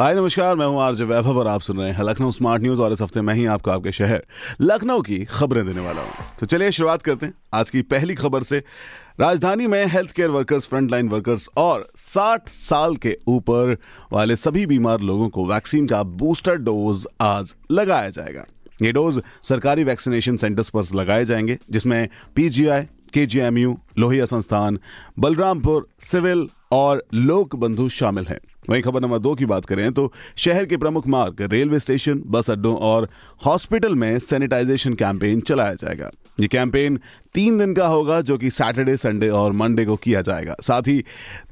हाय, नमस्कार, मैं हूँ आरजे वैभव और आप सुन रहे हैं लखनऊ स्मार्ट न्यूज़ और इस हफ़्ते मैं ही आपको, आपके शहर लखनऊ की खबरें देने वाला हूँ। तो चलिए शुरुआत करते हैं आज की पहली खबर से। राजधानी में health care workers frontline workers और 60 साल के ऊपर वाले सभी बीमार लोगों को वैक्सीन का बूस्टर डोज आज लगाया जाएगा। ये डोज सरकारी वैक्सीनेशन सेंटर्स पर लगाए जाएँगे, जिसमें पीजीआई केजीएमयू लोहिया संस्थान, बलरामपुर, सिविल और लोक बंधु शामिल हैं। वहीं खबर नंबर दो की बात करें तो शहर के प्रमुख मार्ग, रेलवे स्टेशन, बस अड्डों और हॉस्पिटल में सैनिटाइजेशन कैंपेन चलाया जाएगा। ये कैंपेन तीन दिन का होगा जो कि सैटरडे संडे और मंडे को किया जाएगा। साथ ही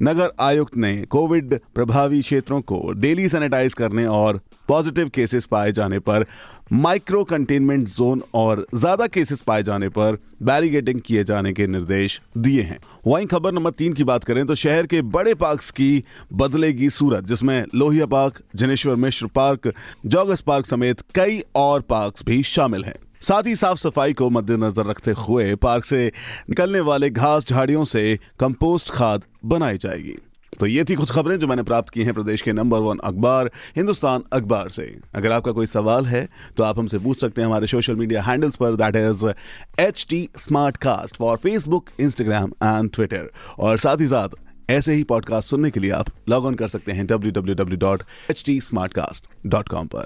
नगर आयुक्त ने कोविड प्रभावी क्षेत्रों को डेली सैनिटाइज करने और पॉजिटिव केसेस पाए जाने पर माइक्रो कंटेनमेंट जोन और ज़्यादा केसेस पाए जाने पर बैरिगेटिंग किए जाने के निर्देश दिए हैं। वहीं खबर नंबर तीन की बात करें तो शहर के बड़े पार्क्स की बदलेगी सूरत, जिसमें Lohia park Janeshwar Mishra park joggers park समेत कई और पार्क्स भी शामिल हैं। साथ ही साफ़ सफ़ाई को मद्देनजर रखते हुए पार्क से निकलने वाले घास झाड़ियों से कंपोस्ट खाद बनाई जाएगी। तो ये थी कुछ खबरें जो मैंने प्राप्त की हैं प्रदेश के नंबर वन अखबार, हिंदुस्तान अखबार से। अगर आपका कोई सवाल है तो आप हमसे पूछ सकते हैं हमारे सोशल मीडिया हैंडल्स पर that is H T Smartcast for Facebook Instagram and Twitter और साथ ही साथ, ऐसे ही पॉडकास्ट सुनने के लिए आप लॉग ऑन कर सकते हैं W W W dot H T Smartcast dot com पर।